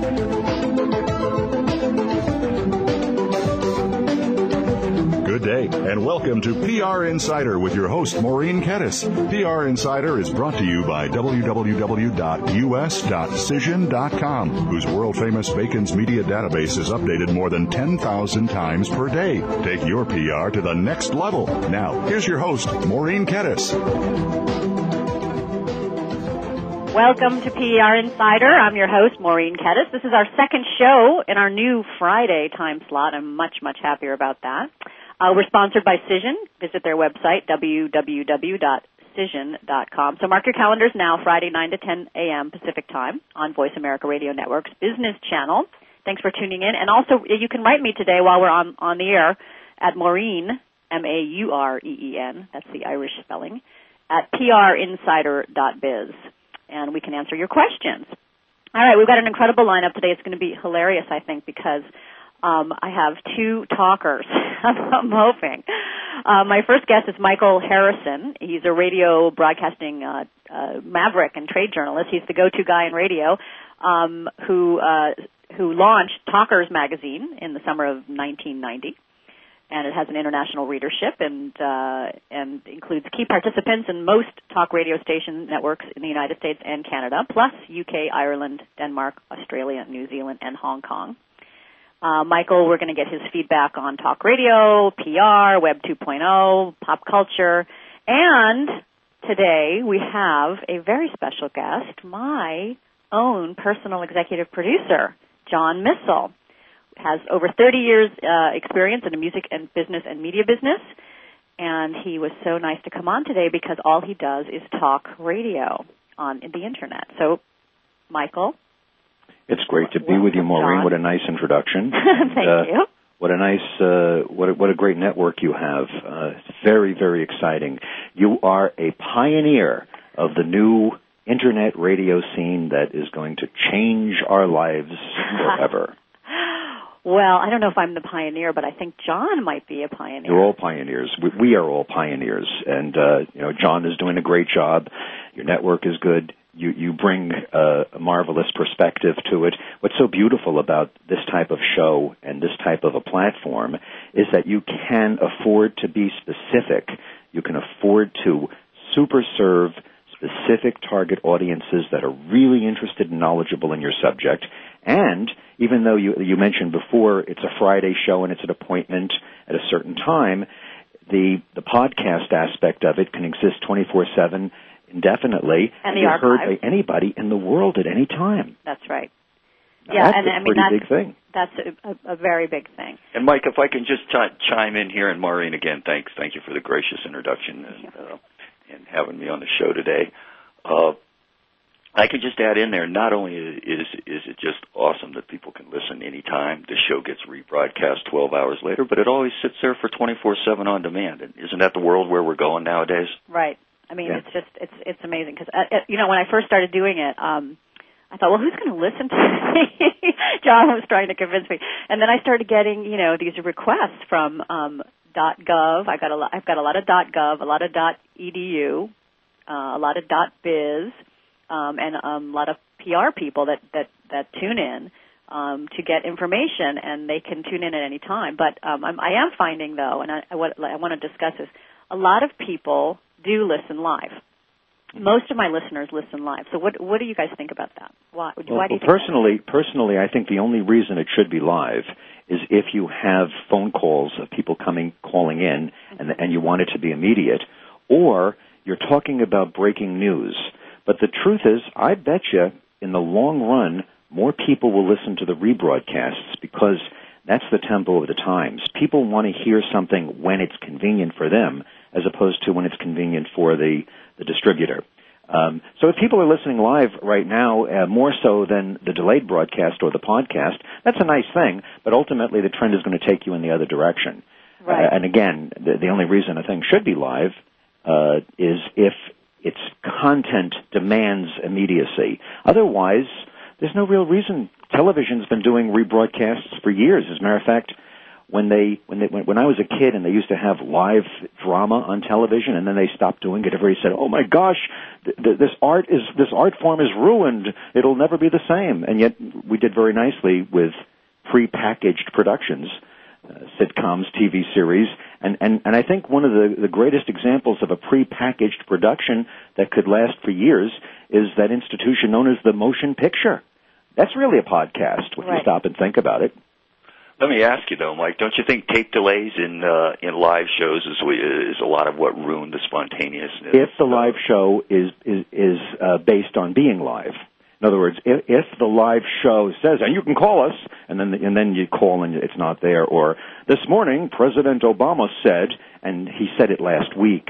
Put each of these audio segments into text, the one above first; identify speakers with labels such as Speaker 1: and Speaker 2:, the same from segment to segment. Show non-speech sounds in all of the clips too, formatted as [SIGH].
Speaker 1: Good day, and welcome to PR Insider with your host, Maureen Kettis. PR Insider is brought to you by www.us.cision.com, whose world famous Bacon's media database is updated more than 10,000 times per day. Take your PR to the next level. Now, here's your host, Maureen Kettis.
Speaker 2: Welcome to PR Insider. I'm your host, Maureen Kettis. This is our second show in our new Friday time slot. I'm much, much happier about that. Uh, we're sponsored by Cision. Visit their website, www.cision.com. So mark your calendars now, Friday, 9 to 10 a.m. Pacific Time on Voice America Radio Network's Business Channel. Thanks for tuning in. And also, you can write me today while we're on, on the air at Maureen, M-A-U-R-E-E-N, that's the Irish spelling, at prinsider.biz. And we can answer your questions. All right, we've got an incredible lineup today. It's going to be hilarious, I think, because um, I have two talkers. [LAUGHS] I'm hoping. Uh, my first guest is Michael Harrison. He's a radio broadcasting uh, uh, maverick and trade journalist. He's the go-to guy in radio um, who uh, who launched Talkers magazine in the summer of 1990 and it has an international readership and uh, and includes key participants in most talk radio station networks in the United States and Canada, plus UK, Ireland, Denmark, Australia, New Zealand, and Hong Kong. Uh, Michael, we're going to get his feedback on talk radio, PR, Web 2.0, pop culture, and today we have a very special guest, my own personal executive producer, John Missel has over 30 years uh, experience in the music and business and media business. And he was so nice to come on today because all he does is talk radio on the internet. So, Michael.
Speaker 3: It's great to be with you, Maureen.
Speaker 2: John.
Speaker 3: What a nice introduction. [LAUGHS]
Speaker 2: Thank
Speaker 3: uh,
Speaker 2: you.
Speaker 3: What a nice, uh, what a, what a great network you have. Uh, very, very exciting. You are a pioneer of the new internet radio scene that is going to change our lives [LAUGHS] forever.
Speaker 2: Well, I don't know if I'm the pioneer, but I think John might be a pioneer.
Speaker 3: You're all pioneers. We, we are all pioneers, and uh, you know John is doing a great job. Your network is good. You you bring uh, a marvelous perspective to it. What's so beautiful about this type of show and this type of a platform is that you can afford to be specific. You can afford to super serve specific target audiences that are really interested and knowledgeable in your subject and even though you, you mentioned before it's a Friday show and it's an appointment at a certain time, the, the podcast aspect of it can exist 24-7 indefinitely
Speaker 2: And the
Speaker 3: be heard by anybody in the world at any time.
Speaker 2: That's right.
Speaker 3: Now,
Speaker 2: yeah,
Speaker 3: that's
Speaker 2: and
Speaker 3: a
Speaker 2: I mean
Speaker 3: pretty
Speaker 2: that's
Speaker 3: big thing.
Speaker 2: that's a, a, a very big thing.
Speaker 4: And Mike, if I can just chi- chime in here, and Maureen again, thanks, thank you for the gracious introduction and, uh, and having me on the show today. Uh, I could just add in there. Not only is is it just awesome that people can listen anytime, the show gets rebroadcast 12 hours later, but it always sits there for 24/7 on demand. And isn't that the world where we're going nowadays?
Speaker 2: Right. I mean,
Speaker 3: Yeah.
Speaker 2: it's just it's it's amazing because uh, uh, you know when I first started doing it, um, I thought, well, who's going to listen to me? [LAUGHS] John was trying to convince me, and then I started getting you know these requests from um, .gov. I got a lot. I've got a lot of .gov, a lot of .edu, uh, a lot of .biz, um, and um, a lot of PR people that that that tune in. Um, to get information, and they can tune in at any time. But um, I'm, I am finding, though, and I, I, what I want to discuss is a lot of people do listen live. Most of my listeners listen live. So what what do you guys think about that? Why
Speaker 3: Well,
Speaker 2: do you
Speaker 3: well,
Speaker 2: think
Speaker 3: personally, personally, I think the only reason it should be live is if you have phone calls of people coming, calling in, and and you want it to be immediate, or you're talking about breaking news. But the truth is, I bet you, in the long run, more people will listen to the rebroadcasts because that's the tempo of the times. People want to hear something when it's convenient for them, as opposed to when it's convenient for the the distributor. Um, so if people are listening live right now, uh, more so than the delayed broadcast or the podcast, that's a nice thing. But ultimately, the trend is going to take you in the other direction.
Speaker 2: Right.
Speaker 3: Uh, and again, the, the only reason a thing should be live uh, is if its content demands immediacy. Otherwise, there's no real reason. Television's been doing rebroadcasts for years. As a matter of fact, when they when they when, when I was a kid and they used to have live drama on television and then they stopped doing it. Everybody said, "Oh my gosh, th- th- this art is this art form is ruined. It'll never be the same." And yet we did very nicely with pre-packaged productions, sitcoms, TV series, and and and I think one of the the greatest examples of a pre-packaged production that could last for years is that institution known as the motion picture. That's really a podcast when
Speaker 2: Right.
Speaker 3: you stop and think about it.
Speaker 4: Let me ask you though, Mike. Don't you think tape delays in uh, in live shows is is a lot of what ruined the spontaneousness?
Speaker 3: if the live show is is, is uh, based on being live. In other words, if, if the live show says, and you can call us, and then and then you call and it's not there, or this morning President Obama said, and he said it last week,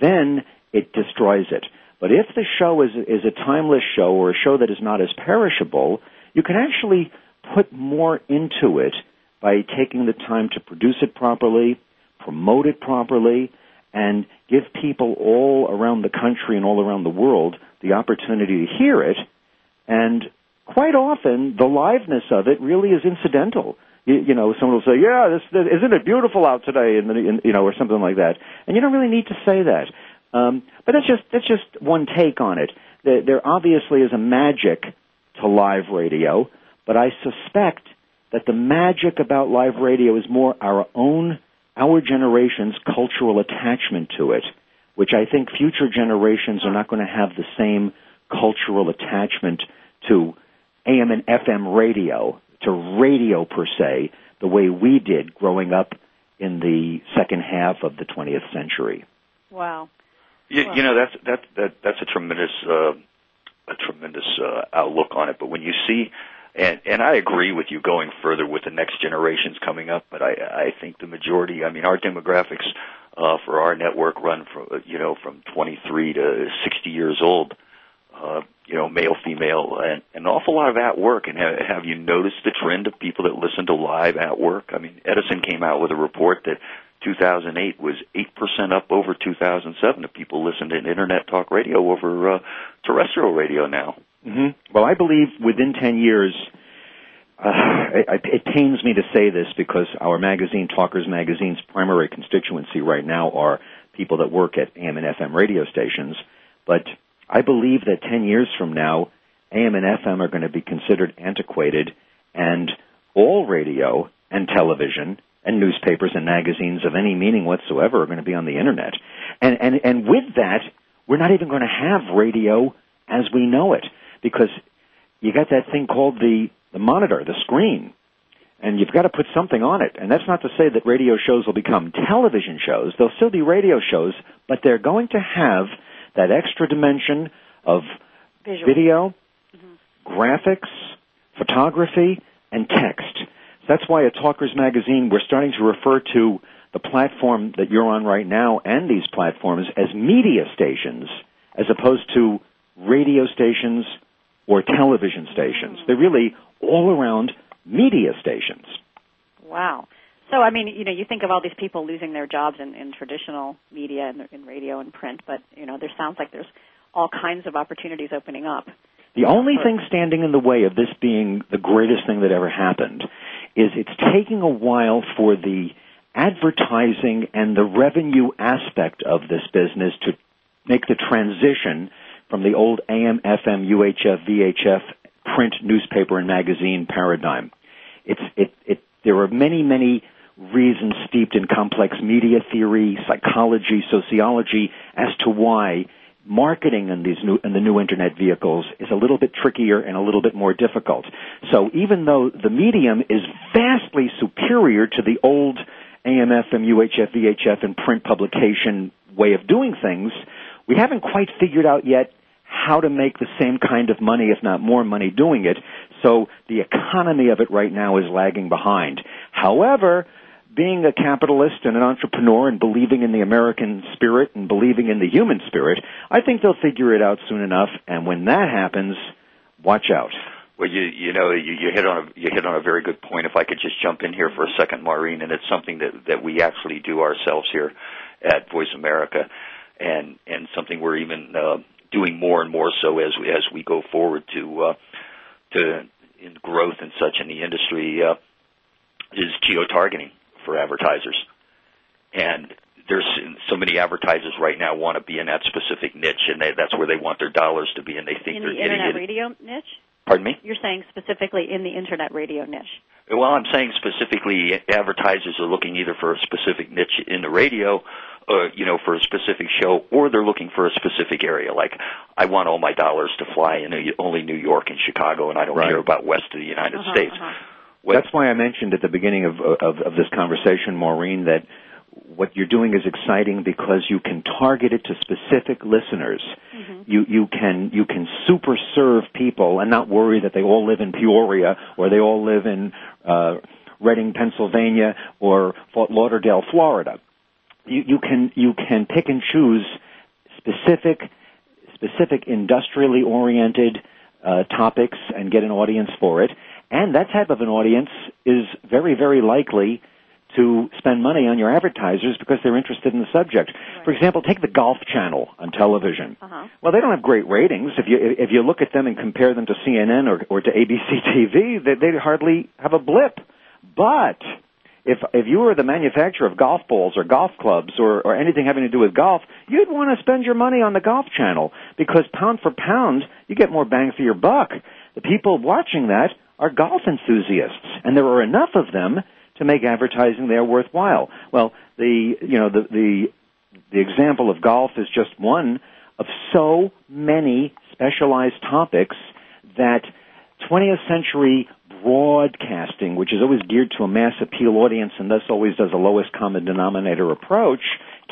Speaker 3: then it destroys it. But if the show is is a timeless show or a show that is not as perishable, you can actually put more into it by taking the time to produce it properly, promote it properly, and give people all around the country and all around the world the opportunity to hear it. And quite often, the liveness of it really is incidental. You, you know, someone will say, "Yeah, this, this isn't it beautiful out today?" And, you know, or something like that. And you don't really need to say that. Um, but that's just that's just one take on it. There, there obviously is a magic to live radio, but I suspect that the magic about live radio is more our own, our generation's cultural attachment to it, which I think future generations are not going to have the same cultural attachment to AM and FM radio, to radio per se, the way we did growing up in the second half of the 20th century.
Speaker 2: Wow.
Speaker 4: You, you know that's that that that's a tremendous uh, a tremendous uh, outlook on it. But when you see, and and I agree with you going further with the next generations coming up. But I I think the majority. I mean, our demographics uh, for our network run from you know from 23 to 60 years old. Uh, you know, male, female, and an awful lot of at work. And have, have you noticed the trend of people that listen to live at work? I mean, Edison came out with a report that 2008 was 8% up over 2007 of people listen to internet talk radio over uh, terrestrial radio now.
Speaker 3: hmm Well, I believe within 10 years, uh, it, it pains me to say this because our magazine, Talkers Magazine's primary constituency right now are people that work at AM and FM radio stations. But I believe that 10 years from now, AM and FM are going to be considered antiquated and all radio and television and newspapers and magazines of any meaning whatsoever are going to be on the internet. And, and, and with that, we're not even going to have radio as we know it because you got that thing called the, the monitor, the screen, and you've got to put something on it. And that's not to say that radio shows will become television shows. They'll still be radio shows, but they're going to have that extra dimension of
Speaker 2: Visual.
Speaker 3: video, mm-hmm. graphics, photography, and text. So that's why at Talkers Magazine we're starting to refer to the platform that you're on right now and these platforms as media stations as opposed to radio stations or television stations. Mm. They're really all around media stations.
Speaker 2: Wow. So, I mean, you know, you think of all these people losing their jobs in, in traditional media and in radio and print, but you know, there sounds like there's all kinds of opportunities opening up.
Speaker 3: The only thing standing in the way of this being the greatest thing that ever happened is it's taking a while for the advertising and the revenue aspect of this business to make the transition from the old AM, FM, UHF, VHF print newspaper and magazine paradigm. It's it it there are many many reasons steeped in complex media theory, psychology, sociology as to why marketing in these new in the new internet vehicles is a little bit trickier and a little bit more difficult. So even though the medium is vastly superior to the old AM, FM, UHF, VHF, and print publication way of doing things, we haven't quite figured out yet how to make the same kind of money, if not more money, doing it. So the economy of it right now is lagging behind. However, being a capitalist and an entrepreneur and believing in the American spirit and believing in the human spirit, I think they'll figure it out soon enough. And when that happens, watch out.
Speaker 4: Well, you you know you, you hit on a you hit on a very good point. If I could just jump in here for a second, Maureen, and it's something that that we actually do ourselves here at Voice America, and and something we're even uh, doing more and more so as we, as we go forward to uh, to in growth and such in the industry uh, is geo targeting for advertisers. And there's so many advertisers right now want to be in that specific niche, and they, that's where they want their dollars to be, and they think
Speaker 2: in
Speaker 4: they're
Speaker 2: the
Speaker 4: getting
Speaker 2: internet
Speaker 4: it.
Speaker 2: radio niche.
Speaker 4: Pardon me?
Speaker 2: You're saying specifically in the internet radio niche.
Speaker 4: Well, I'm saying specifically, advertisers are looking either for a specific niche in the radio, uh, you know, for a specific show, or they're looking for a specific area. Like, I want all my dollars to fly in only New York and Chicago, and I don't
Speaker 3: Right.
Speaker 4: care about west of the United
Speaker 2: Uh-huh,
Speaker 4: States.
Speaker 2: uh-huh.
Speaker 4: What-
Speaker 3: That's why I mentioned at the beginning of, of, of this conversation, Maureen, that what you're doing is exciting because you can target it to specific listeners. You you can you can super serve people and not worry that they all live in Peoria or they all live in uh, Reading, Pennsylvania, or Fort Lauderdale, Florida. You you can you can pick and choose specific specific industrially oriented uh, topics and get an audience for it. And that type of an audience is very, very likely to spend money on your advertisers because they're interested in the subject. For example, take the Golf Channel on television.
Speaker 2: Uh-huh.
Speaker 3: Well, they don't have great ratings. If you if you look at them and compare them to CNN or or to ABC TV, they, they hardly have a blip. But if if you were the manufacturer of golf balls or golf clubs or, or anything having to do with golf, you'd want to spend your money on the Golf Channel because pound for pound, you get more bang for your buck. The people watching that are golf enthusiasts, and there are enough of them to make advertising there worthwhile. Well, the you know the the the example of golf is just one of so many specialized topics that 20th century broadcasting, which is always geared to a mass appeal audience and thus always does a lowest common denominator approach,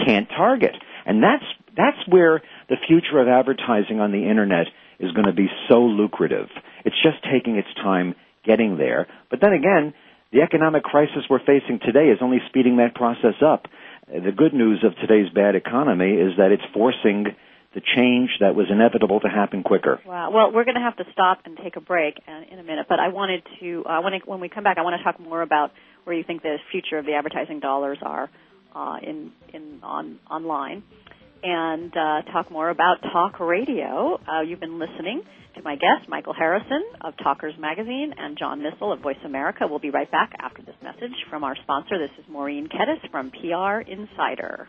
Speaker 3: can't target. And that's that's where the future of advertising on the internet is going to be so lucrative. It's just taking its time getting there. But then again, the economic crisis we're facing today is only speeding that process up. The good news of today's bad economy is that it's forcing the change that was inevitable to happen quicker.
Speaker 2: Wow. Well, we're going to have to stop and take a break uh, in a minute, but I wanted to, uh, when, when we come back, I want to talk more about where you think the future of the advertising dollars are uh, in, in on online, and uh, talk more about talk radio. Uh, you've been listening to my guest, Michael Harrison of Talkers Magazine, and John Missel of Voice America. We'll be right back after this message from our sponsor. This is Maureen Kettis from PR Insider.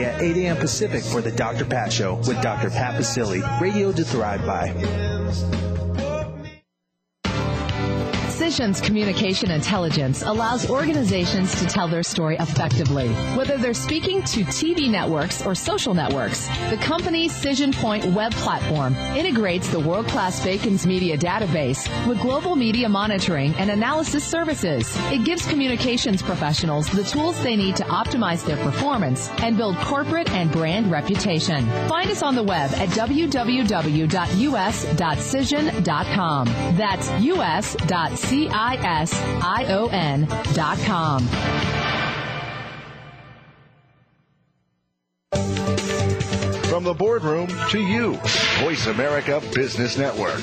Speaker 5: at 8 a.m. Pacific for the Dr. Pat Show with Dr. Pat Baccili, radio to thrive by.
Speaker 6: Cision's communication intelligence allows organizations to tell their story effectively. Whether they're speaking to TV networks or social networks, the company's Cision Point web platform integrates the world-class Bacon's media database with global media monitoring and analysis services. It gives communications professionals the tools they need to optimize their performance and build corporate and brand reputation. Find us on the web at www.us.cision.com. That's us.cision.com.
Speaker 1: From the boardroom to you, Voice America Business Network.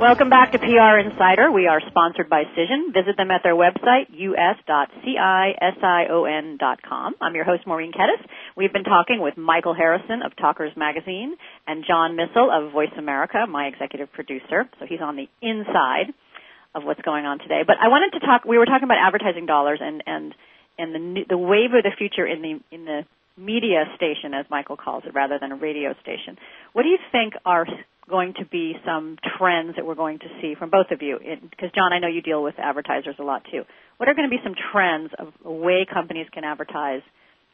Speaker 2: Welcome back to PR Insider. We are sponsored by Cision. Visit them at their website, us.cision.com. I'm your host, Maureen Kettis. We've been talking with Michael Harrison of Talkers Magazine and John Missel of Voice America, my executive producer. So he's on the inside of what's going on today. But I wanted to talk, we were talking about advertising dollars and, and, and the, the wave of the future in the, in the media station, as Michael calls it, rather than a radio station. What do you think are going to be some trends that we're going to see from both of you? Because John, I know you deal with advertisers a lot too. What are going to be some trends of the way companies can advertise,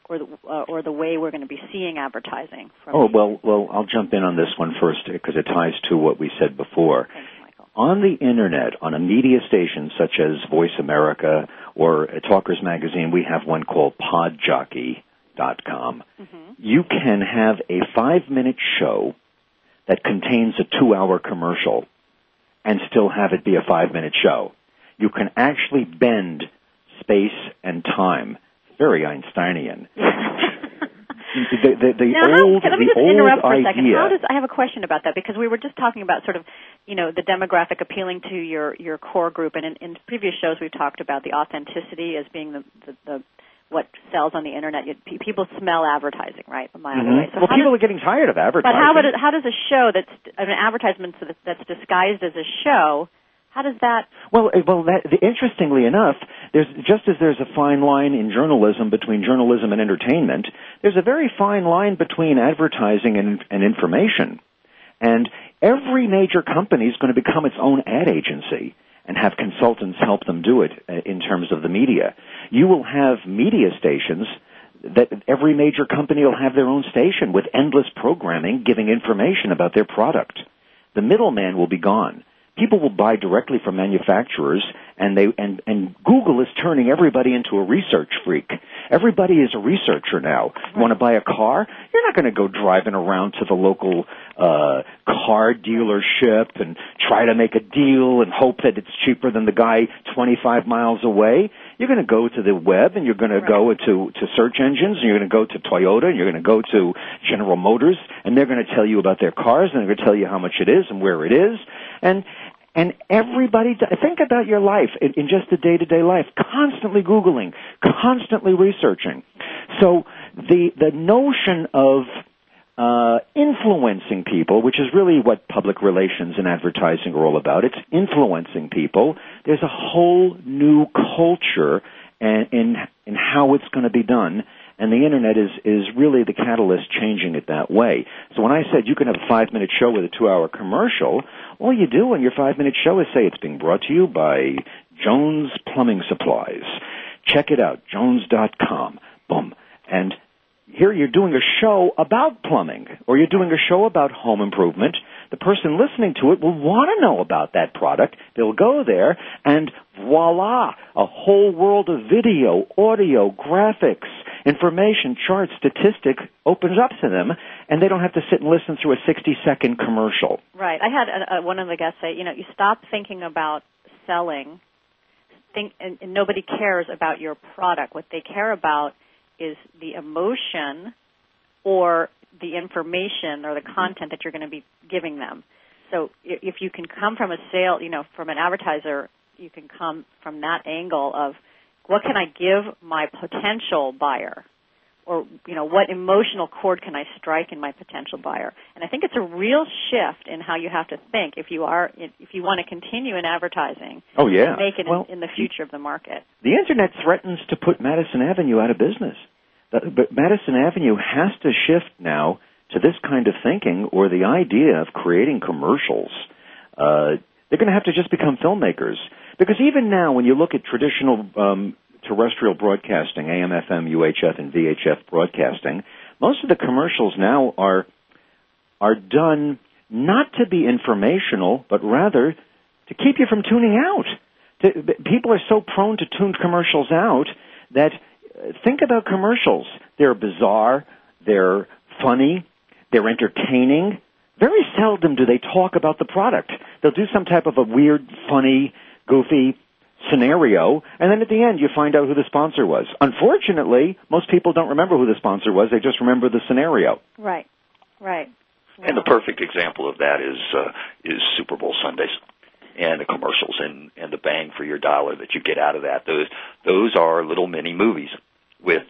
Speaker 2: or the, uh, or the way we're going to be seeing advertising? From
Speaker 3: oh well, well, I'll jump in on this one first because it ties to what we said before.
Speaker 2: Thanks, Michael.
Speaker 3: On the internet, on a media station such as Voice America or Talkers Magazine, we have one called podjockey.com.
Speaker 2: Mm-hmm.
Speaker 3: You can have a five minute show that contains a two hour commercial and still have it be a five minute show. You can actually bend space and time. Very Einsteinian. [LAUGHS] the, the, the
Speaker 2: now, how,
Speaker 3: old,
Speaker 2: let me just interrupt for a
Speaker 3: idea.
Speaker 2: second. How does I have a question about that because we were just talking about sort of, you know, the demographic appealing to your your core group, and in, in previous shows we've talked about the authenticity as being the the, the what sells on the internet. You, people smell advertising, right, a mile
Speaker 3: Mhm.
Speaker 2: away. So
Speaker 3: well, people
Speaker 2: does,
Speaker 3: are getting tired of advertising.
Speaker 2: but how would it, how does a show that's an advertisement that's, disguised as a show? How does that?
Speaker 3: Well, eh, well, that, the, interestingly enough, there's just as there's a fine line in journalism between journalism and entertainment, there's a very fine line between advertising and, and information. And every major company is going to become its own ad agency and have consultants help them do it uh, in terms of the media. You will have media stations that every major company will have their own station with endless programming giving information about their product. The middleman will be gone. People will buy directly from manufacturers and they and, and Google is turning everybody into a research freak. Everybody is a researcher now. You want to buy a car? You're not going to go driving around to the local uh car dealership and try to make a deal and hope that it's cheaper than the guy 25 miles away. You're going to go to the web and you're going to go to to search engines and you're going to go to Toyota and you're going to go to General Motors and they're going to tell you about their cars and they're going to tell you how much it is and where it is. And and everybody think about your life in, in just the day-to-day life. Constantly googling constantly researching. So the the notion of uh, influencing people, which is really what public relations and advertising are all about. It's influencing people. There's a whole new culture and in in how it's going to be done, and the internet is is really the catalyst changing it that way. So when I said you can have a five minute show with a two hour commercial, all you do on your five minute show is say it's being brought to you by Jones Plumbing Supplies. Check it out, Jones.com. Boom. And here you're doing a show about plumbing or you're doing a show about home improvement. The person listening to it will want to know about that product. They'll go there and voila, a whole world of video, audio, graphics, information, charts, statistics opens up to them and they don't have to sit and listen through a 60 second commercial.
Speaker 2: Right. I had a, a, one of the guests say, you know, you stop thinking about selling, think, and, and nobody cares about your product. What they care about is the emotion or the information or the mm-hmm. content that you're going to be giving them. So if you can come from a sale, you know, from an advertiser, you can come from that angle of what can I give my potential buyer? Or, you know, what emotional chord can I strike in my potential buyer? And I think it's a real shift in how you have to think if you are, if you want to continue in advertising.
Speaker 3: Oh yeah.
Speaker 2: make it
Speaker 3: well,
Speaker 2: in, in the future of the market.
Speaker 3: The internet threatens to put Madison Avenue out of business. But Madison Avenue has to shift now to this kind of thinking or the idea of creating commercials. Uh, they're going to have to just become filmmakers. Because even now, when you look at traditional um, terrestrial broadcasting, AM, FM, UHF, and VHF broadcasting, most of the commercials now are are done not to be informational, but rather to keep you from tuning out. To, people are so prone to tune commercials out that uh, think about commercials. They're bizarre, they're funny, they're entertaining. Very seldom do they talk about the product. They'll do some type of a weird, funny, goofy scenario, and then at the end you find out who the sponsor was. Unfortunately, most people don't remember who the sponsor was; they just remember the scenario.
Speaker 2: Right, right.
Speaker 4: And the perfect example of that is uh, is Super Bowl Sundays and the commercials and and the bang for your dollar that you get out of that. Those those are little mini movies with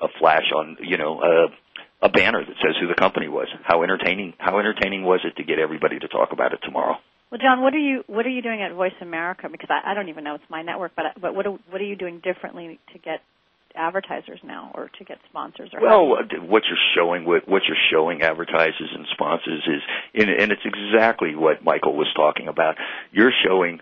Speaker 4: a flash on you know a, a banner that says who the company was. How entertaining how entertaining was it to get everybody to talk about it tomorrow?
Speaker 2: Well, John, what are you what are you doing at Voice America? Because I, I don't even know it's my network, but but what are, what are you doing differently to get advertisers now or to get sponsors? Or
Speaker 4: well, what you're showing what what you're showing advertisers and sponsors is, and, and it's exactly what Michael was talking about. You're showing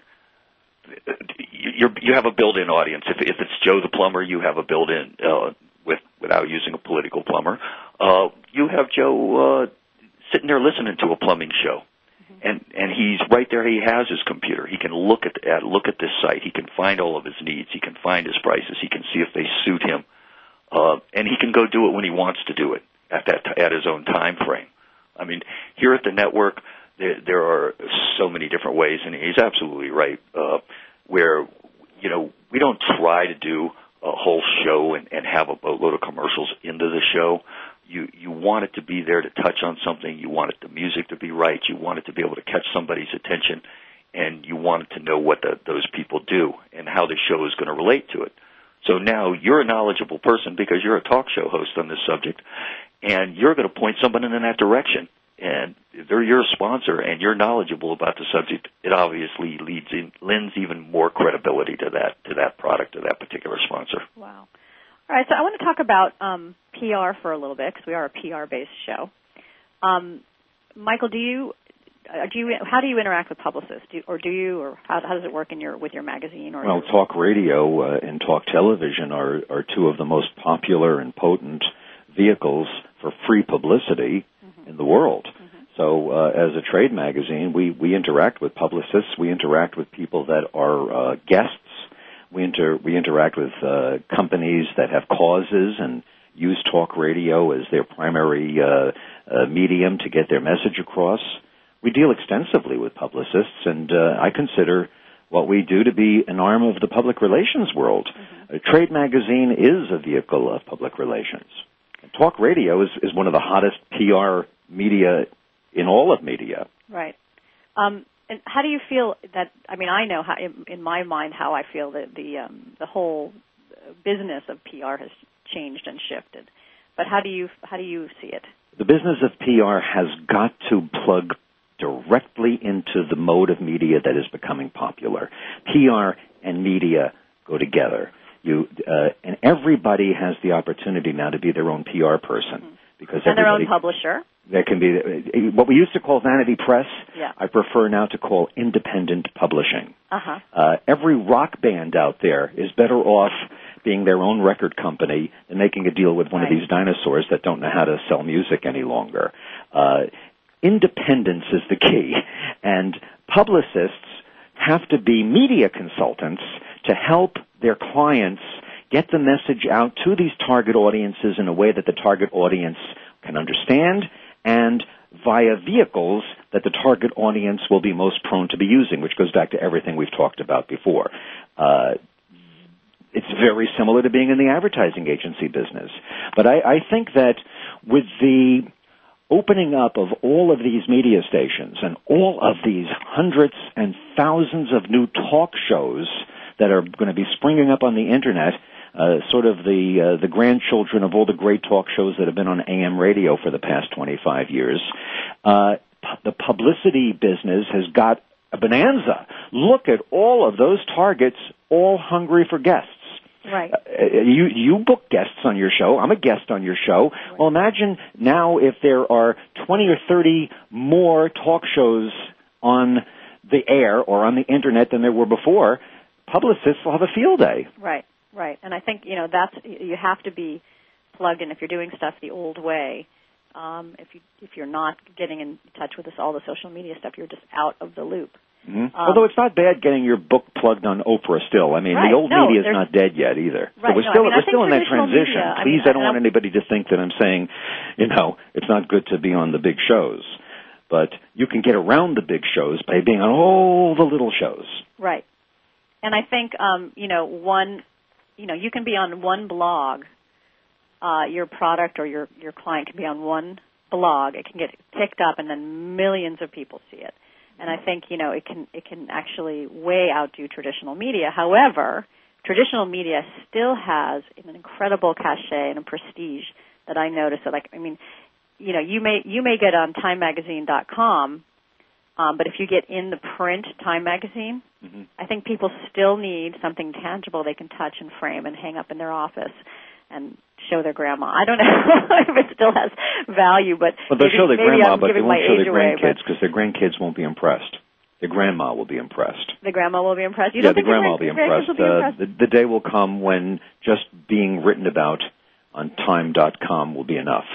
Speaker 4: you're, you have a built-in audience. If, if it's Joe the plumber, you have a built-in uh, with without using a political plumber. Uh, you have Joe uh, sitting there listening to a plumbing show and and he's right there. He has his computer. He can look at, at look at this site. He can find all of his needs. He can find his prices. He can see if they suit him, uh, and he can go do it when he wants to do it at that at his own time frame. I mean, here at the network, there, there are so many different ways, and he's absolutely right. Uh, where you know we don't try to do a whole show and, and have a boatload of commercials into the show you you want it to be there to touch on something. You want it the music to be right. You want it to be able to catch somebody's attention, and you want it to know what the, those people do and how the show is going to relate to it. So now you're a knowledgeable person because you're a talk show host on this subject, and you're going to point someone in that direction. And if they're your sponsor and you're knowledgeable about the subject, it obviously leads in, lends even more credibility to that to that product to that particular sponsor.
Speaker 2: Wow. All right, so I want to talk about um, PR for a little bit because we are a PR-based show. Um, Michael, do you uh, do you how do you interact with publicists, do, or do you, or how, how does it work in your with your magazine? Or
Speaker 3: well,
Speaker 2: your...
Speaker 3: talk radio uh, and talk television are are two of the most popular and potent vehicles for free publicity mm-hmm. in the world. Mm-hmm. So, uh, as a trade magazine, we we interact with publicists, we interact with people that are uh, guests we inter we interact with uh, companies that have causes and use talk radio as their primary uh, uh, medium to get their message across. We deal extensively with publicists, and uh, I consider what we do to be an arm of the public relations world. Mm-hmm. A trade magazine is a vehicle of public relations. Talk radio is, is one of the hottest PR media in all of media.
Speaker 2: Right. Um, and how do you feel that? I mean, I know how in, in my mind how I feel that the um, the whole business of PR has changed and shifted. But how do you how do you see it?
Speaker 3: The business of PR has got to plug directly into the mode of media that is becoming popular. PR and media go together. You uh, and everybody has the opportunity now to be their own PR person mm-hmm. Because
Speaker 2: and their own publisher
Speaker 3: that can be what we used to call vanity press.
Speaker 2: Yeah.
Speaker 3: I prefer now to call independent publishing.
Speaker 2: Uh-huh.
Speaker 3: Uh, every rock band out there is better off being their own record company than making a deal with one
Speaker 2: right.
Speaker 3: of these dinosaurs that don't know how to sell music any longer. Uh, independence is the key, and publicists have to be media consultants to help their clients get the message out to these target audiences in a way that the target audience can understand and via vehicles that the target audience will be most prone to be using, which goes back to everything we've talked about before. Uh, it's very similar to being in the advertising agency business. But I, I think that with the opening up of all of these media stations and all of these hundreds and thousands of new talk shows that are going to be springing up on the internet, uh, sort of the uh, the grandchildren of all the great talk shows that have been on AM radio for the past 25 years. Uh, the publicity business has got a bonanza. Look at all of those targets, all hungry for guests.
Speaker 2: Right.
Speaker 3: Uh, you you book guests on your show. I'm a guest on your show. Right. Well, imagine now if there are 20 or 30 more talk shows on the air or on the internet than there were before. Publicists will have a field day.
Speaker 2: Right. Right. And I think you know that's you have to be plugged in if you're doing stuff the old way. Um, if you if you're not getting in touch with this all the social media stuff, you're just out of the loop.
Speaker 3: Mm-hmm. Um, Although it's not bad getting your book plugged on Oprah still. I mean,
Speaker 2: right.
Speaker 3: the old
Speaker 2: no,
Speaker 3: media is not dead yet either.
Speaker 2: Right.
Speaker 3: So we're
Speaker 2: no,
Speaker 3: still
Speaker 2: I mean,
Speaker 3: we're still in that transition.
Speaker 2: Media,
Speaker 3: Please,
Speaker 2: I, mean,
Speaker 3: I don't want anybody to think that I'm saying, you know, it's not good to be on the big shows. But you can get around the big shows by being on all the little shows.
Speaker 2: Right. And I think um, you know, one you know, you can be on one blog. Uh, your product or your your client can be on one blog. It can get picked up, and then millions of people see it and I think you know it can it can actually way outdo traditional media. However, traditional media still has an incredible cachet and a prestige that I notice. That like I mean, you know, you may you may get on TimeMagazine.com, um, but if you get in the print Time Magazine, mm-hmm. I think people still need something tangible they can touch and frame and hang up in their office and show their grandma. I don't [LAUGHS] know if it still has value, but
Speaker 3: well, they'll
Speaker 2: maybe,
Speaker 3: show their grandma,
Speaker 2: I'm
Speaker 3: but they won't show their grandkids
Speaker 2: because
Speaker 3: their grandkids won't be impressed. The grandma will be impressed.
Speaker 2: The grandma will be impressed. You
Speaker 3: yeah,
Speaker 2: the
Speaker 3: grandma will be impressed.
Speaker 2: Will be impressed?
Speaker 3: Uh, the, the day will come when just being written about on Time.com will be enough.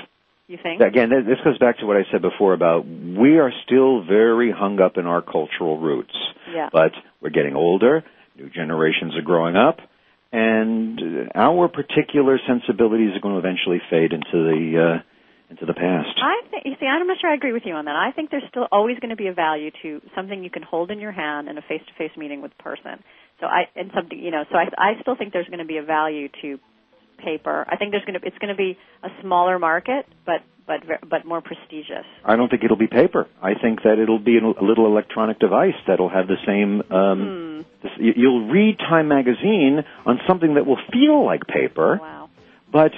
Speaker 2: You think?
Speaker 3: Again, this goes back to what I said before about we are still very hung up in our cultural roots.
Speaker 2: Yeah.
Speaker 3: But we're getting older. New generations are growing up and our particular sensibilities are going to eventually fade into the uh, into the past.
Speaker 2: I think you see, I'm not sure I agree with you on that. I think there's still always going to be a value to something you can hold in your hand in a face-to-face meeting with a person. So I and something you know, so I I still think there's going to be a value to paper. I think there's going to it's going to be a smaller market, but but but more prestigious.
Speaker 3: I don't think it'll be paper. I think that it'll be a little electronic device that'll have the same. Um,
Speaker 2: hmm.
Speaker 3: you'll read Time magazine on something that will feel like paper,
Speaker 2: wow.
Speaker 3: but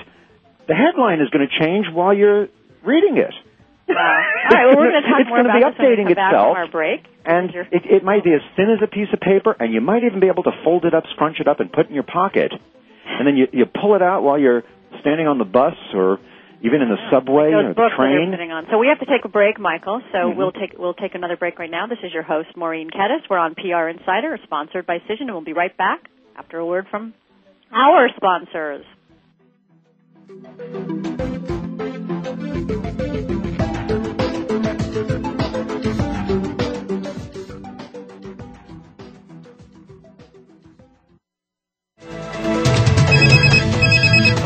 Speaker 3: the headline is going to change while you're reading it.
Speaker 2: Wow. [LAUGHS] All right. Well, we're going to talk
Speaker 3: it's
Speaker 2: more
Speaker 3: going
Speaker 2: about
Speaker 3: to be updating
Speaker 2: this when we come
Speaker 3: itself.
Speaker 2: Our break.
Speaker 3: And it, it might be as thin as a piece of paper, and you might even be able to fold it up, scrunch it up, and put it in your pocket. And then you, you pull it out while you're standing on the bus or even in the subway
Speaker 2: Those
Speaker 3: or the train.
Speaker 2: on. So we have to take a break, Michael. So
Speaker 3: Mhm.
Speaker 2: we'll take we'll take another break right now. This is your host Maureen Kettis. We're on PR Insider, sponsored by Cision, and we'll be right back after a word from our sponsors.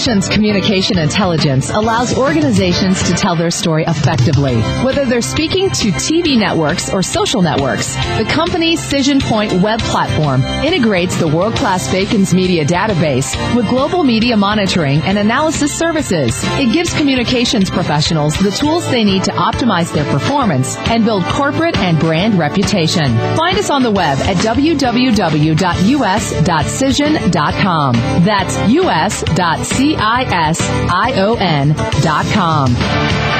Speaker 6: Cision's communication intelligence allows organizations to tell their story effectively. Whether they're speaking to TV networks or social networks, the company's Cision Point web platform integrates the world-class Bacon's media database with global media monitoring and analysis services. It gives communications professionals the tools they need to optimize their performance and build corporate and brand reputation. Find us on the web at www.us.cision.com. That's us.cision.com. C-I-S-I-O-N dot com.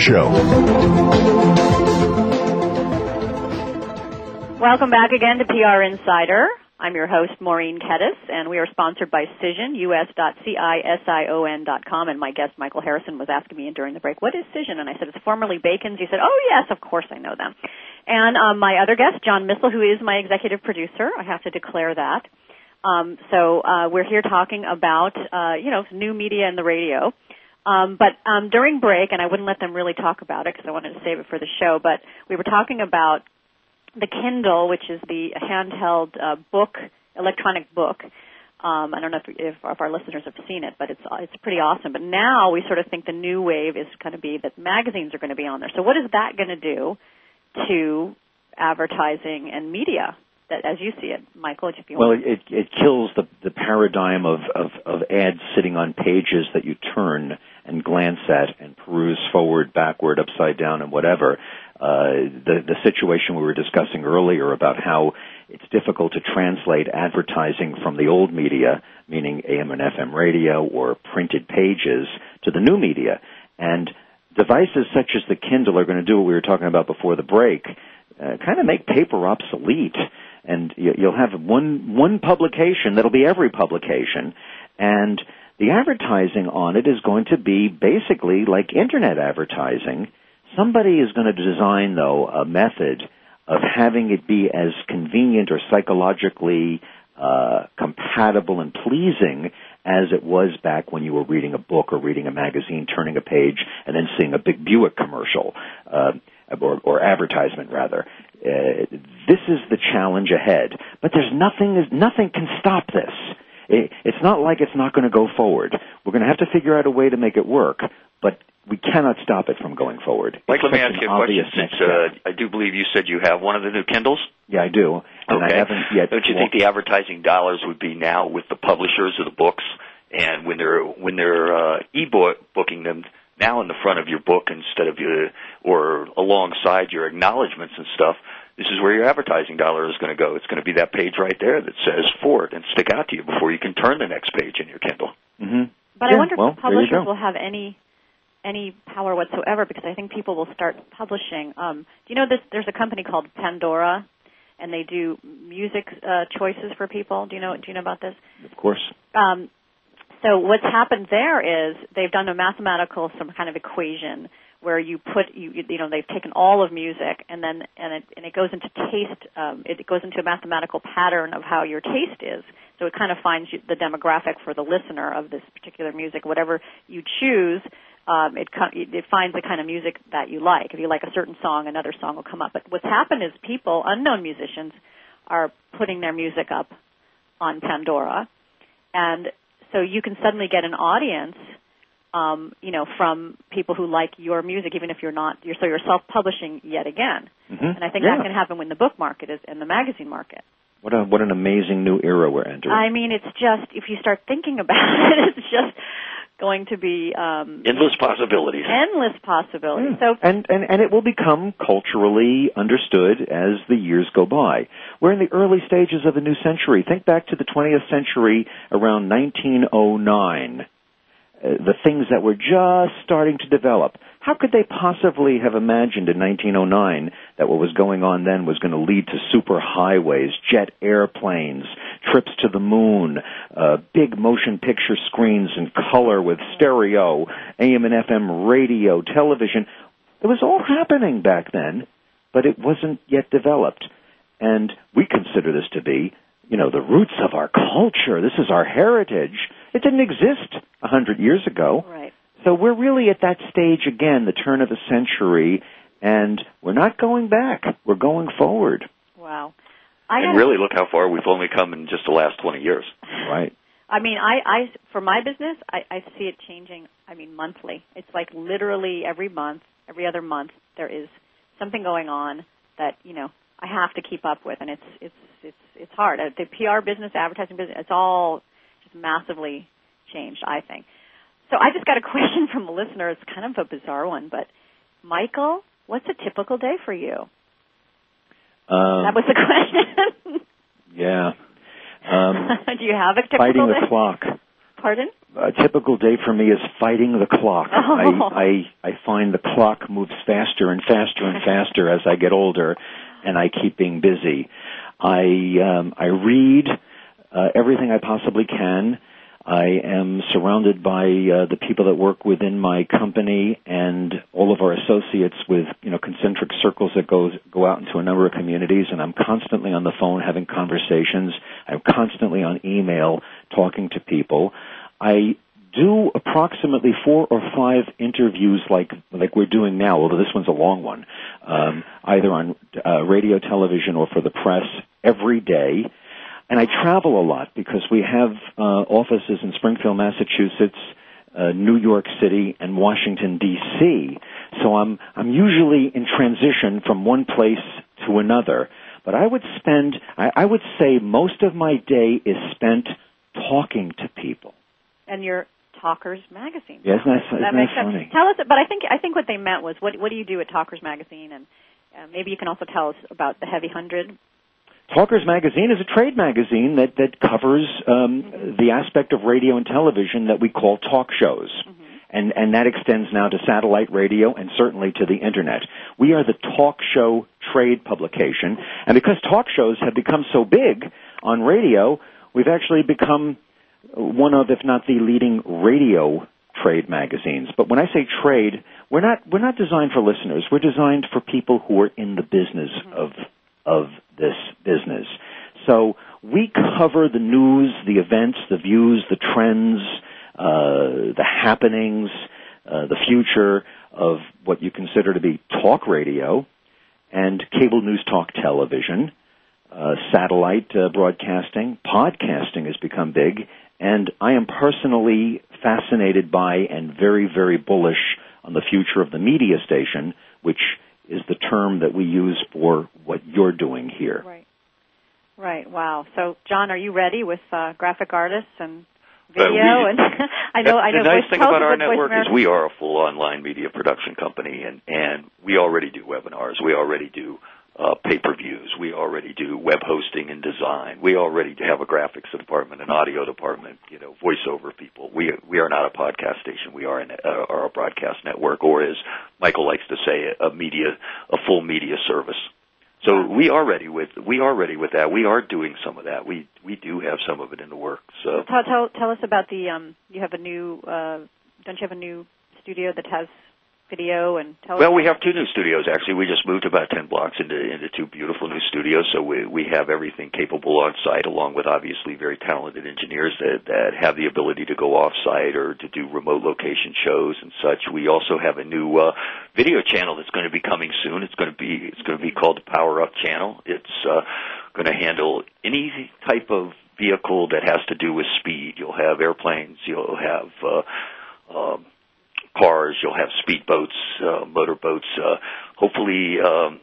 Speaker 1: show.
Speaker 2: Welcome back again to PR Insider. I'm your host, Maureen Kettis, and we are sponsored by Cision, us.cision.com. And my guest, Michael Harrison, was asking me during the break, what is Cision? And I said, it's formerly Bacon's. He said, oh, yes, of course I know them. And um, my other guest, John Missel, who is my executive producer, I have to declare that. Um, so uh, we're here talking about, uh, you know, new media and the radio. Um, but um, during break, and I wouldn't let them really talk about it because I wanted to save it for the show, but we were talking about the Kindle, which is the handheld uh, book, electronic book. Um, I don't know if, if, if our listeners have seen it, but it's it's pretty awesome. But now we sort of think the new wave is going to be that magazines are going to be on there. So what is that going to do to advertising and media? That, as you see it, Michael, if you
Speaker 3: Well,
Speaker 2: want.
Speaker 3: it it kills the the paradigm of, of of ads sitting on pages that you turn and glance at and peruse forward, backward, upside down, and whatever. Uh, the the situation we were discussing earlier about how it's difficult to translate advertising from the old media, meaning AM and FM radio or printed pages, to the new media, and devices such as the Kindle are going to do what we were talking about before the break, uh, kind of make paper obsolete and you- you'll have one one publication that'll be every publication and the advertising on it is going to be basically like internet advertising somebody is going to design though a method of having it be as convenient or psychologically uh, compatible and pleasing as it was back when you were reading a book or reading a magazine, turning a page, and then seeing a big Buick commercial uh, or, or advertisement rather. Uh, this is the challenge ahead, but there's nothing. Nothing can stop this. It, it's not like it's not going to go forward. We're going to have to figure out a way to make it work, but we cannot stop it from going forward.
Speaker 4: Mike, let me ask you a question. Since uh, I do believe you said you have one of the new Kindles.
Speaker 3: yeah, I do, and
Speaker 4: okay.
Speaker 3: I haven't yet.
Speaker 4: Don't you think the advertising dollars would be now with the publishers of the books, and when they're when they're uh, e-book booking them now in the front of your book instead of your or alongside your acknowledgments and stuff? This is where your advertising dollar is going to go. It's going to be that page right there that says Ford and stick out to you before you can turn the next page in your Kindle.
Speaker 3: hmm
Speaker 2: But
Speaker 3: Yeah,
Speaker 2: I wonder
Speaker 3: well,
Speaker 2: if the
Speaker 3: there you
Speaker 2: publishers will have any any power whatsoever because I think people will start publishing. Um, do you know this? There's a company called Pandora, and they do music uh, choices for people. Do you know? Do you know about this?
Speaker 3: Of course.
Speaker 2: Um, so what's happened there is they've done a mathematical some kind of equation where you put you you know they've taken all of music and then and it and it goes into taste um, it goes into a mathematical pattern of how your taste is. So it kind of finds you, the demographic for the listener of this particular music. Whatever you choose um, it it finds the kind of music that you like. If you like a certain song another song will come up. But what's happened is people unknown musicians are putting their music up on Pandora. And so you can suddenly get an audience um, you know, from people who like your music, even if you're not, you're, so you're self-publishing yet again.
Speaker 3: Mm-hmm.
Speaker 2: And I think
Speaker 3: yeah.
Speaker 2: that can happen in the book market is, and the magazine market.
Speaker 3: What a what an amazing new era we're entering.
Speaker 2: I mean, it's just if you start thinking about [LAUGHS] it, it's just going to be um,
Speaker 4: endless possibilities.
Speaker 2: Endless possibilities.
Speaker 3: Yeah.
Speaker 2: So
Speaker 3: and, and and it will become culturally understood as the years go by. We're in the early stages of a new century. Think back to the 20th century around 1909. Uh, the things that were just starting to develop. How could they possibly have imagined in 1909 that what was going on then was going to lead to super highways, jet airplanes, trips to the moon, uh, big motion picture screens in color with stereo, AM and FM radio, television? It was all happening back then, but it wasn't yet developed. And we consider this to be, you know, the roots of our culture. This is our heritage. It didn't exist a hundred years ago.
Speaker 2: Right.
Speaker 3: So we're really at that stage again, the turn of the century, and we're not going back. We're going forward.
Speaker 2: Wow.
Speaker 4: I and really look how far we've only come in just the last 20 years. [LAUGHS]
Speaker 3: Right.
Speaker 2: I mean, I, I, for my business, I, I see it changing. I mean, monthly. It's like literally every month, every other month, there is something going on that you know I have to keep up with, and it's it's it's it's hard. Uh, the PR business, advertising business, it's all just massively changed. I think. So I just got a [LAUGHS] question from a listener. It's kind of a bizarre one, but Michael, what's a typical day for you?
Speaker 3: Um,
Speaker 2: that was the [LAUGHS] question.
Speaker 3: yeah. [LAUGHS] Um,
Speaker 2: Do you have a typical
Speaker 3: fighting
Speaker 2: day?
Speaker 3: the clock.
Speaker 2: Pardon?
Speaker 3: A typical day for me is fighting the clock.
Speaker 2: Oh.
Speaker 3: I, I I find the clock moves faster and faster and faster as I get older, and I keep being busy. I um, I read uh, everything I possibly can. I am surrounded by uh, the people that work within my company and all of our associates with you know concentric circles that goes go out into a number of communities and I'm constantly on the phone having conversations. I'm constantly on email talking to people. I do approximately four or five interviews like like we're doing now, although this one's a long one, um, either on uh, radio, television, or for the press every day. And I travel a lot because we have uh, offices in Springfield, Massachusetts, uh, New York City, and Washington D.C. So I'm I'm usually in transition from one place to another. But I would spend I, I would say most of my day is spent talking to people.
Speaker 2: And your Talkers Magazine.
Speaker 3: Yeah, isn't that, isn't
Speaker 2: that
Speaker 3: that
Speaker 2: makes
Speaker 3: funny?
Speaker 2: sense. Tell us, but I think I think what they meant was what what do you do at Talkers Magazine, and uh, maybe you can also tell us about the Heavy Hundred.
Speaker 3: Talkers Magazine is a trade magazine that that covers um, mm-hmm. the aspect of radio and television that we call talk shows.
Speaker 2: Mm-hmm.
Speaker 3: And, and that extends now to satellite radio and certainly to the internet. We are the talk show trade publication, and because talk shows have become so big on radio, we've actually become one of, if not the leading radio trade magazines. But when I say trade, we're not we're not designed for listeners. We're designed for people who are in the business
Speaker 2: mm-hmm.
Speaker 3: of of this business. So we cover the news, the events, the views, the trends, uh, the happenings, uh, the future of what you consider to be talk radio and cable news talk television, uh, satellite uh, broadcasting, podcasting has become big, and I am personally fascinated by and very, very bullish on the future of the media station, which is the term that we use for what you're doing here.
Speaker 2: Right. Right. Wow. So, John, are you ready with uh, graphic artists and video?
Speaker 4: Uh, we,
Speaker 2: and [LAUGHS] I know.
Speaker 4: the,
Speaker 2: I know.
Speaker 4: The nice thing about our network is we are a full online media production company, and and we already do webinars. We already do uh, pay-per-views. We already do web hosting and design. We already have a graphics department, an audio department, you know, voiceover people. We we are not a podcast station. We are, an, uh, are a broadcast network, or as Michael likes to say, a media, a full media service. So we are ready with we are ready with that. We are doing some of that. We we do have some of it in the works. So
Speaker 2: tell tell, tell us about the um. You have a new. Uh, don't you have a new studio that has video and tell
Speaker 4: well, we have two new studios actually. We just moved about ten blocks into into two beautiful new studios, so we we have everything capable on site, along with obviously very talented engineers that that have the ability to go off site or to do remote location shows and such. We also have a new uh, video channel that's going to be coming soon. It's going to be it's going to be called the Power Up Channel. It's uh, going to handle any type of vehicle that has to do with speed. You'll have airplanes. You'll have uh, um, cars. You'll have speedboats, uh, motorboats. Uh, hopefully, um,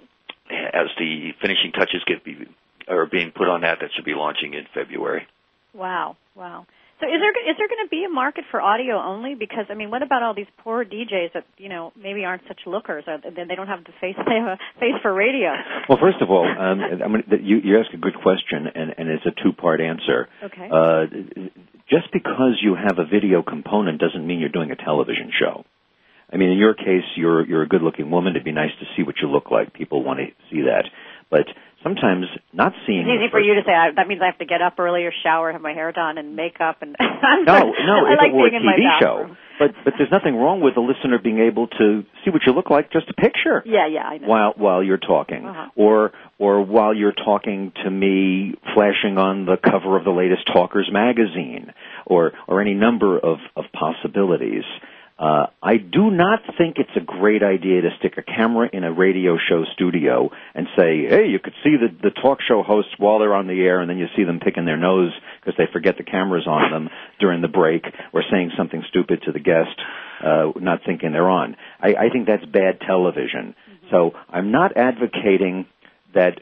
Speaker 4: as the finishing touches get be, are being put on that, that should be launching in February.
Speaker 2: Wow, wow. So is there is there going to be a market for audio only? Because I mean, what about all these poor DJs that you know maybe aren't such lookers? Or they don't have the face [LAUGHS] they have a face for radio.
Speaker 3: Well, first of all, um, I mean, you you ask a good question, and and it's a two part answer.
Speaker 2: Okay.
Speaker 3: Uh, just because you have a video component doesn't mean you're doing a television show. I mean, in your case, you're you're a good looking woman. It'd be nice to see what you look like. People want to see that, but sometimes not seeing.
Speaker 2: It's easy for you to say. I, that means I have to get up earlier, shower, have my hair done, and makeup. And [LAUGHS]
Speaker 3: no, no,
Speaker 2: I
Speaker 3: if
Speaker 2: like
Speaker 3: it were a TV show, but but there's nothing wrong with the listener being able to see what you look like, just a picture.
Speaker 2: Yeah, yeah, I know.
Speaker 3: While while you're talking,
Speaker 2: Uh-huh.
Speaker 3: or or while you're talking to me, flashing on the cover of the latest Talkers magazine, or or any number of of possibilities. Uh, I do not think it's a great idea to stick a camera in a radio show studio and say, "Hey, you could see the the talk show hosts while they're on the air, and then you see them picking their nose because they forget the cameras on them during the break, or saying something stupid to the guest, uh, not thinking they're on." I, I think that's bad television. So I'm not advocating that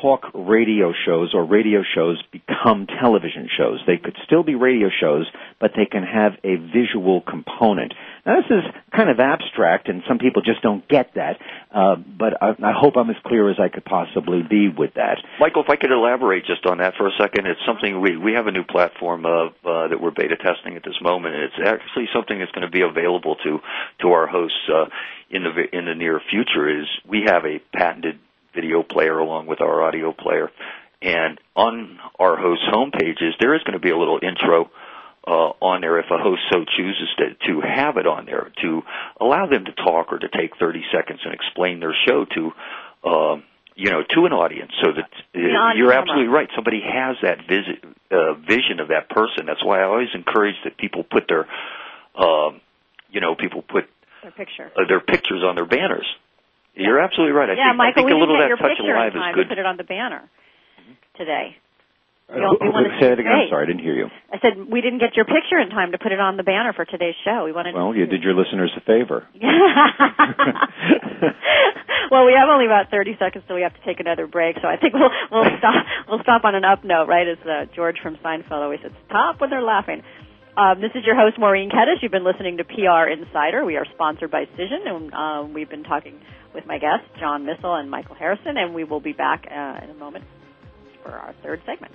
Speaker 3: talk radio shows or radio shows become television shows. They could still be radio shows, but they can have a visual component. Now this is kind of abstract and some people just don't get that, uh, but I, I hope I'm as clear as I could possibly be with that.
Speaker 4: Michael, if I could elaborate just on that for a second, it's something we we have a new platform of uh, that we're beta testing at this moment. and It's actually something that's going to be available to to our hosts uh, in the in the near future. Is we have a patented video player along with our audio player, and on our host home pages there is going to be a little intro uh, on there if a host so chooses to, to have it on there to allow them to talk or to take 30 seconds and explain their show to, um, you know, to an audience so that uh, you're absolutely right. Somebody has that visit, uh, vision of that person. That's why I always encourage that people put their, um, you know, people put
Speaker 2: Their picture.
Speaker 4: uh, their pictures on their banners. You're absolutely right. I
Speaker 2: yeah,
Speaker 4: think,
Speaker 2: Michael,
Speaker 4: I think
Speaker 2: we
Speaker 4: a little
Speaker 2: didn't
Speaker 4: of
Speaker 2: get
Speaker 4: that
Speaker 2: your
Speaker 4: touch
Speaker 2: picture
Speaker 4: alive
Speaker 2: in time
Speaker 4: is good.
Speaker 2: to put it on the banner today.
Speaker 3: Uh,
Speaker 2: We all- we wanted
Speaker 3: say that
Speaker 2: be
Speaker 3: again. I'm sorry, I didn't hear you.
Speaker 2: I said we didn't get your picture in time to put it on the banner for today's show. We wanted.
Speaker 3: Well,
Speaker 2: to
Speaker 3: you did your listeners a favor. [LAUGHS] [LAUGHS]
Speaker 2: well, we have only about 30 seconds till we have to take another break, so I think we'll we'll [LAUGHS] stop we'll stop on an up note, right? As uh, George from Seinfeld always said, "Stop when they're laughing." Um, this is your host Maureen Kettis. You've been listening to PR Insider. We are sponsored by Cision, and um, we've been talking with my guests John Missel and Michael Harrison, and we will be back uh, in a moment for our third segment.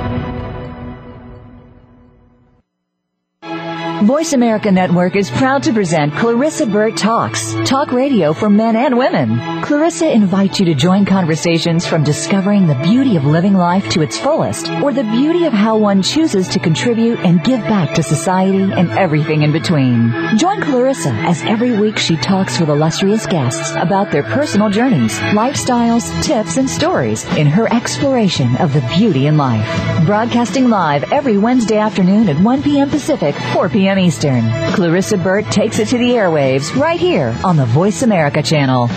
Speaker 7: Voice America Network is proud to present Clarissa Burt Talks, talk radio for men and women. Clarissa invites you to join conversations from discovering the beauty of living life to its fullest or the beauty of how one chooses to contribute and give back to society and everything in between. Join Clarissa as every week she talks with illustrious guests about their personal journeys, lifestyles, tips, and stories in her exploration of the beauty in life. Broadcasting live every Wednesday afternoon at 1 p.m. Pacific, 4 p.m. Eastern. Clarissa Burt takes it to the airwaves right here on the Voice America channel.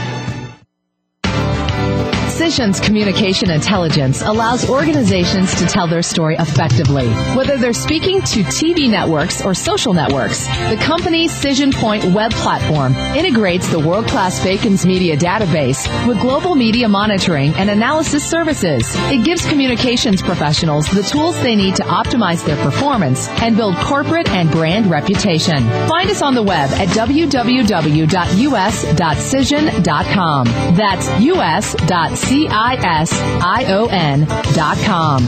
Speaker 6: Cision's communication intelligence allows organizations to tell their story effectively. Whether they're speaking to TV networks or social networks, the company's Cision Point web platform integrates the world-class Bacon's media database with global media monitoring and analysis services. It gives communications professionals the tools they need to optimize their performance and build corporate and brand reputation. Find us on the web at www.us.cision.com. That's us.cision.com. C-I-S-I-O-N dot com.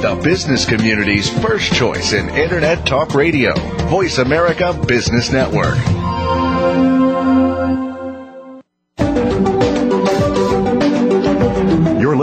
Speaker 8: The business community's first choice in Internet Talk Radio. Voice America Business Network.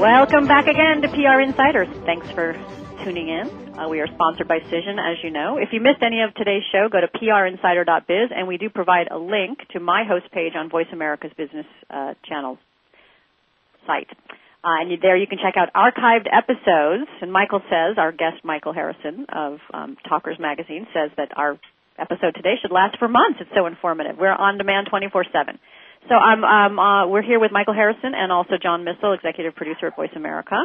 Speaker 2: Welcome back again to PR Insiders. Thanks for tuning in. Uh, we are sponsored by Cision, as you know. If you missed any of today's show, go to prinsider.biz, and we do provide a link to my host page on Voice America's Business uh, Channel site. Uh, and you, there you can check out archived episodes. And Michael says, our guest Michael Harrison of um, Talkers Magazine says that our episode today should last for months. It's so informative. We're on demand 24/7. So I'm um, uh, we're here with Michael Harrison and also John Missel, executive producer at Voice America,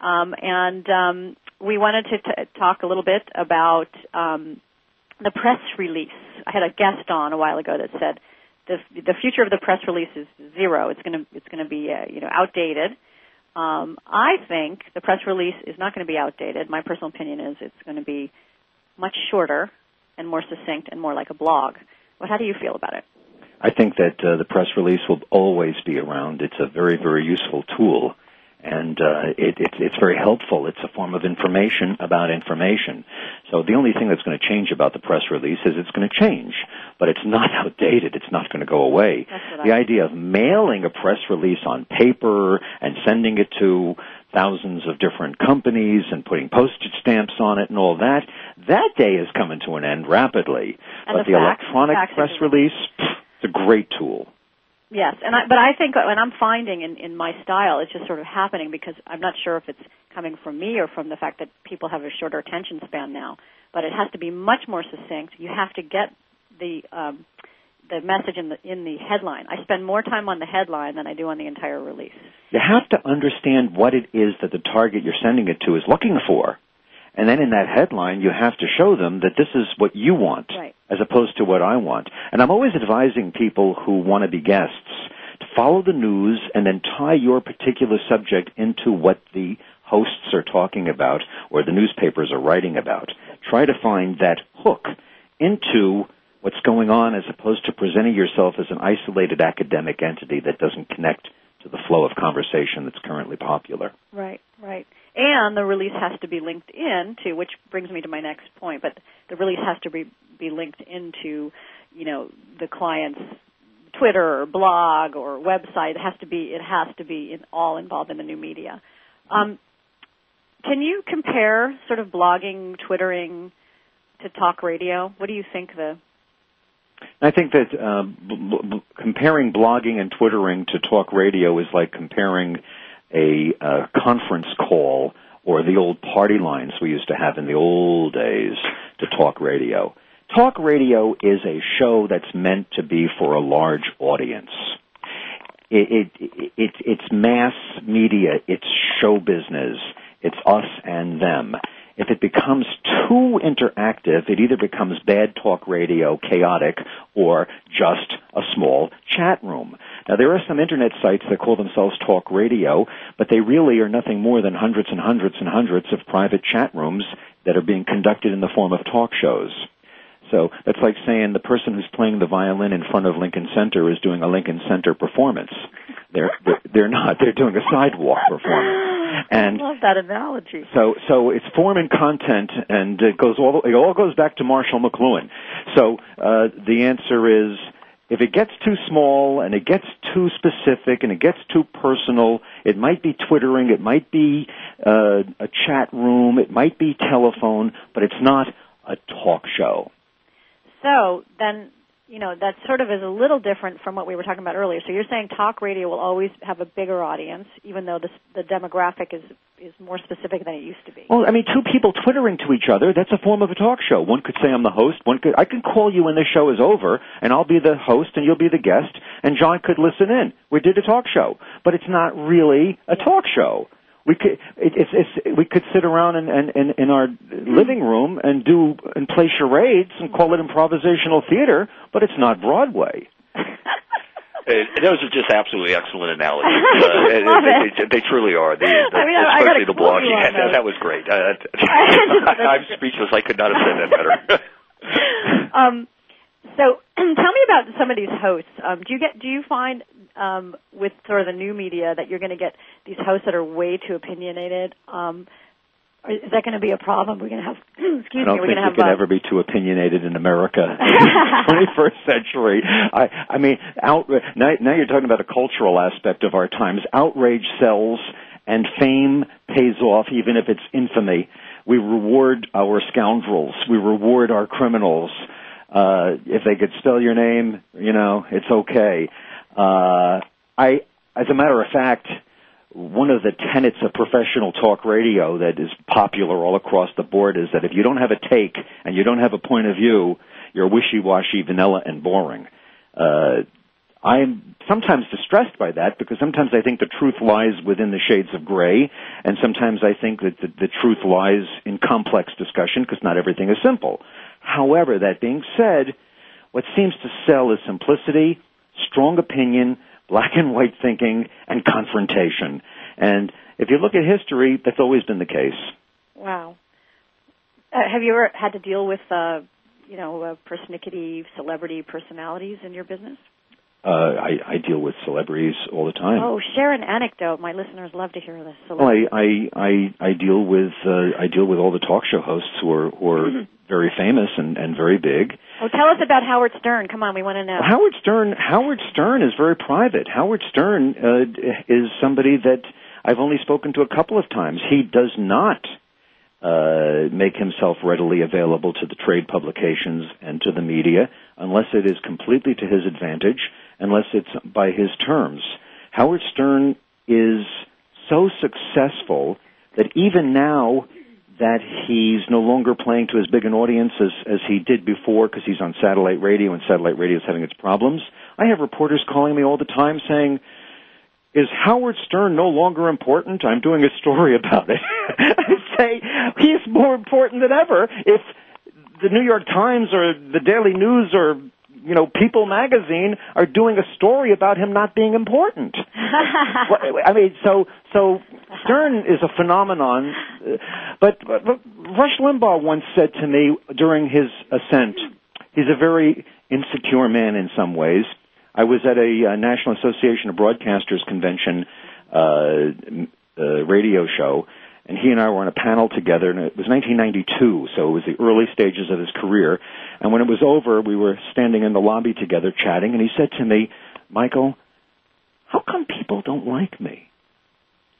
Speaker 2: um, and um, we wanted to t- talk a little bit about um, the press release. I had a guest on a while ago that said the the future of the press release is zero. It's going to it's going to be uh, you know outdated. Um, I think the press release is not going to be outdated. My personal opinion is it's going to be much shorter and more succinct and more like a blog. But how do you feel about it?
Speaker 3: I think that uh, the press release will always be around. It's a very, very useful tool, and uh, it, it, it's very helpful. It's a form of information about information. So the only thing that's going to change about the press release is it's going to change, but it's not [LAUGHS] outdated. It's not going to go away. The idea of mailing a press release on paper and sending it to thousands of different companies and putting postage stamps on it and all that, that day is coming to an end rapidly.
Speaker 2: And
Speaker 3: but
Speaker 2: the
Speaker 3: the,
Speaker 2: fax-
Speaker 3: electronic
Speaker 2: fax
Speaker 3: press release, pff, it's a great tool.
Speaker 2: Yes, and I, but I think, and I'm finding in, in my style, it's just sort of happening because I'm not sure if it's coming from me or from the fact that people have a shorter attention span now. But it has to be much more succinct. You have to get the um, the message in the in the headline. I spend more time on the headline than I do on the entire release.
Speaker 3: You have to understand what it is that the target you're sending it to is looking for. And then in that headline, you have to show them that this is what you want,
Speaker 2: Right.
Speaker 3: as opposed to what I want. And I'm always advising people who want to be guests to follow the news and then tie your particular subject into what the hosts are talking about or the newspapers are writing about. Try to find that hook into what's going on as opposed to presenting yourself as an isolated academic entity that doesn't connect to the flow of conversation that's currently popular.
Speaker 2: Right, right. And the release has to be linked in to, which brings me to my next point, but the release has to be, be linked into, you know, the client's Twitter or blog or website. It has to be, it has to be in, all involved in the new media. Um, can you compare sort of blogging, Twittering to talk radio? What do you think the,
Speaker 3: I think that uh, b- b- comparing blogging and twittering to talk radio is like comparing a conference call or the old party lines we used to have in the old days to talk radio. Talk radio is a show that's meant to be for a large audience. It, it, It's it's mass media. It's show business. It's us and them. If it becomes too interactive, it either becomes bad talk radio, chaotic, or just a small chat room. Now there are some internet sites that call themselves talk radio, but they really are nothing more than hundreds and hundreds and hundreds of private chat rooms that are being conducted in the form of talk shows. So that's like saying the person who's playing the violin in front of Lincoln Center is doing a Lincoln Center performance. They're they're, not. They're doing a sidewalk performance. [LAUGHS] And
Speaker 2: I love that analogy.
Speaker 3: so so it's form and content, and it goes all it all goes back to Marshall McLuhan. So uh, the answer is. If it gets too small and it gets too specific and it gets too personal, it might be twittering, it might be uh, a chat room, it might be telephone, but it's not a talk show.
Speaker 2: So then, you know, that sort of is a little different from what we were talking about earlier. So you're saying talk radio will always have a bigger audience, even though the, the demographic is is more specific than it used to be.
Speaker 3: Well, I mean, two people twittering to each other, that's a form of a talk show. One could say I'm the host, one could, I can call you when the show is over, and I'll be the host and you'll be the guest, and John could listen in. We did a talk show. But it's not really a talk show. We could, it, it's, it's, we could sit around in, in, in, in our living room and do, and play charades and call it improvisational theater, but it's not Broadway. [LAUGHS]
Speaker 4: Those are just absolutely excellent analogies. [LAUGHS] Uh,
Speaker 2: I
Speaker 4: they, they, they truly are. They, [LAUGHS]
Speaker 2: I mean, I- I
Speaker 4: especially the
Speaker 2: quote
Speaker 4: blog.
Speaker 2: you on
Speaker 4: that was great. Uh, I'm speechless. I could not have said that better.
Speaker 2: um, so [CLEARS THROAT] tell me about some of these hosts. Um, do you get do you find um, with sort of the new media that you're going to get these hosts that are way too opinionated? Um, is that going to be a problem? We're going to have [CLEARS THROAT] excuse
Speaker 3: I don't
Speaker 2: me. We're
Speaker 3: think
Speaker 2: going to
Speaker 3: you
Speaker 2: have
Speaker 3: can
Speaker 2: uh,
Speaker 3: ever be too opinionated in America [LAUGHS] [LAUGHS] 21st century. I, I mean, now, now you're talking about a cultural aspect of our times. Outrage sells, and fame pays off, even if it's infamy. We reward our scoundrels. We reward our criminals. Uh, if they could spell your name, you know, it's okay. Uh, I, as a matter of fact, one of the tenets of professional talk radio that is popular all across the board is that if you don't have a take and you don't have a point of view, you're wishy-washy, vanilla, and boring. Uh, I'm sometimes distressed by that because sometimes I think the truth lies within the shades of gray, and sometimes I think that the, the truth lies in complex discussion because not everything is simple. However, that being said, what seems to sell is simplicity, strong opinion, black and white thinking, and confrontation. And if you look at history, that's always been the case.
Speaker 2: Wow. Uh, have you ever had to deal with, uh, you know, uh, persnickety celebrity personalities in your business?
Speaker 3: Uh, I, I deal with celebrities all the time.
Speaker 2: Oh, share an anecdote. My listeners love to hear this.
Speaker 3: Well, I, I, I, I deal with uh, I deal with all the talk show hosts who are who are
Speaker 2: Mhm.
Speaker 3: very famous and, and very big.
Speaker 2: Oh, tell us about Howard Stern. Come on, we want to know.
Speaker 3: Howard Stern Howard Stern is very private. Howard Stern uh, is somebody that I've only spoken to a couple of times. He does not uh, make himself readily available to the trade publications and to the media unless it is completely to his advantage, unless it's by his terms. Howard Stern is so successful that even now that he's no longer playing to as big an audience as, as he did before because he's on satellite radio and satellite radio is having its problems. I have reporters calling me all the time saying, is Howard Stern no longer important? I'm doing a story about it. [LAUGHS] I say he's more important than ever. If the New York Times or the Daily News or you know People magazine are doing a story about him not being important. [LAUGHS] I mean, so so Stern is a phenomenon, uh, but, but, but Rush Limbaugh once said to me during his ascent, he's a very insecure man in some ways. I was at a uh, National Association of Broadcasters convention uh, uh, radio show, and he and I were on a panel together, and it was 1992, so it was the early stages of his career. And when it was over, we were standing in the lobby together chatting, and he said to me, Michael, how come people don't like me?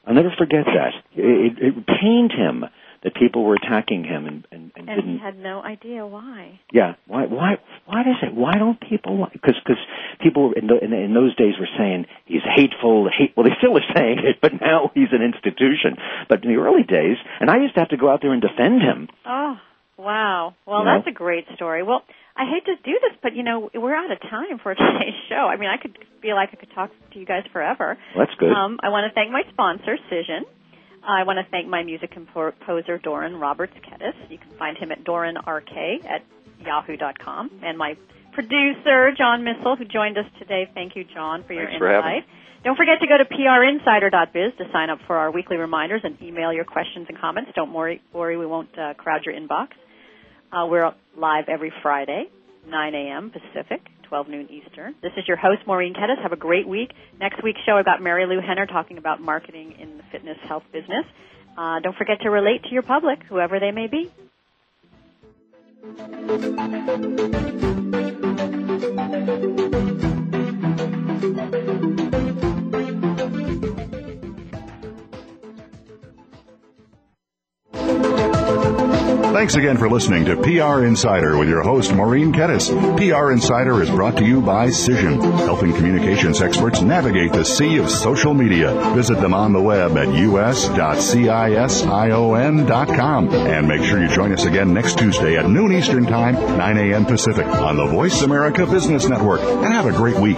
Speaker 3: I'll never forget that. It, it, it pained him that people were attacking him and, and, and
Speaker 2: and
Speaker 3: didn't
Speaker 2: he had no idea why.
Speaker 3: yeah. Why? Why? Why does it? Why don't people like? Because because people in, the, in in those days were saying he's hateful. Hate. Well, they still are saying it, but now he's an institution. But in the early days, and I used to have to go out there and defend him.
Speaker 2: Oh, wow. Well,
Speaker 3: You know?
Speaker 2: that's a great story. Well, I hate to do this, but you know we're out of time for [LAUGHS] today's show. I mean, I could feel like I could talk to you guys forever.
Speaker 3: That's good.
Speaker 2: Um, I want to thank my sponsor, Cision. I want to thank my music composer, Doran Roberts Kettis. You can find him at doranrk at yahoo.com. And my producer, John Missel, who joined us today. Thank you, John, for your
Speaker 3: Thanks
Speaker 2: insight.
Speaker 3: for having me.
Speaker 2: Don't forget to go to prinsider.biz to sign up for our weekly reminders and email your questions and comments. Don't worry, worry we won't uh, crowd your inbox. Uh, we're live every Friday, 9 a.m. Pacific, 12 noon Eastern. This is your host, Maureen Kettis. Have a great week. Next week's show, I've got Marilu Henner talking about marketing in the fitness health business. Uh, don't forget to relate to your public, whoever they may be.
Speaker 1: Thanks again for listening to PR Insider with your host, Maureen Kettis. PR Insider is brought to you by Cision, helping communications experts navigate the sea of social media. Visit them on the web at us.cision.com. And make sure you join us again next Tuesday at noon Eastern Time, 9 a.m. Pacific on the Voice America Business Network. And have a great week.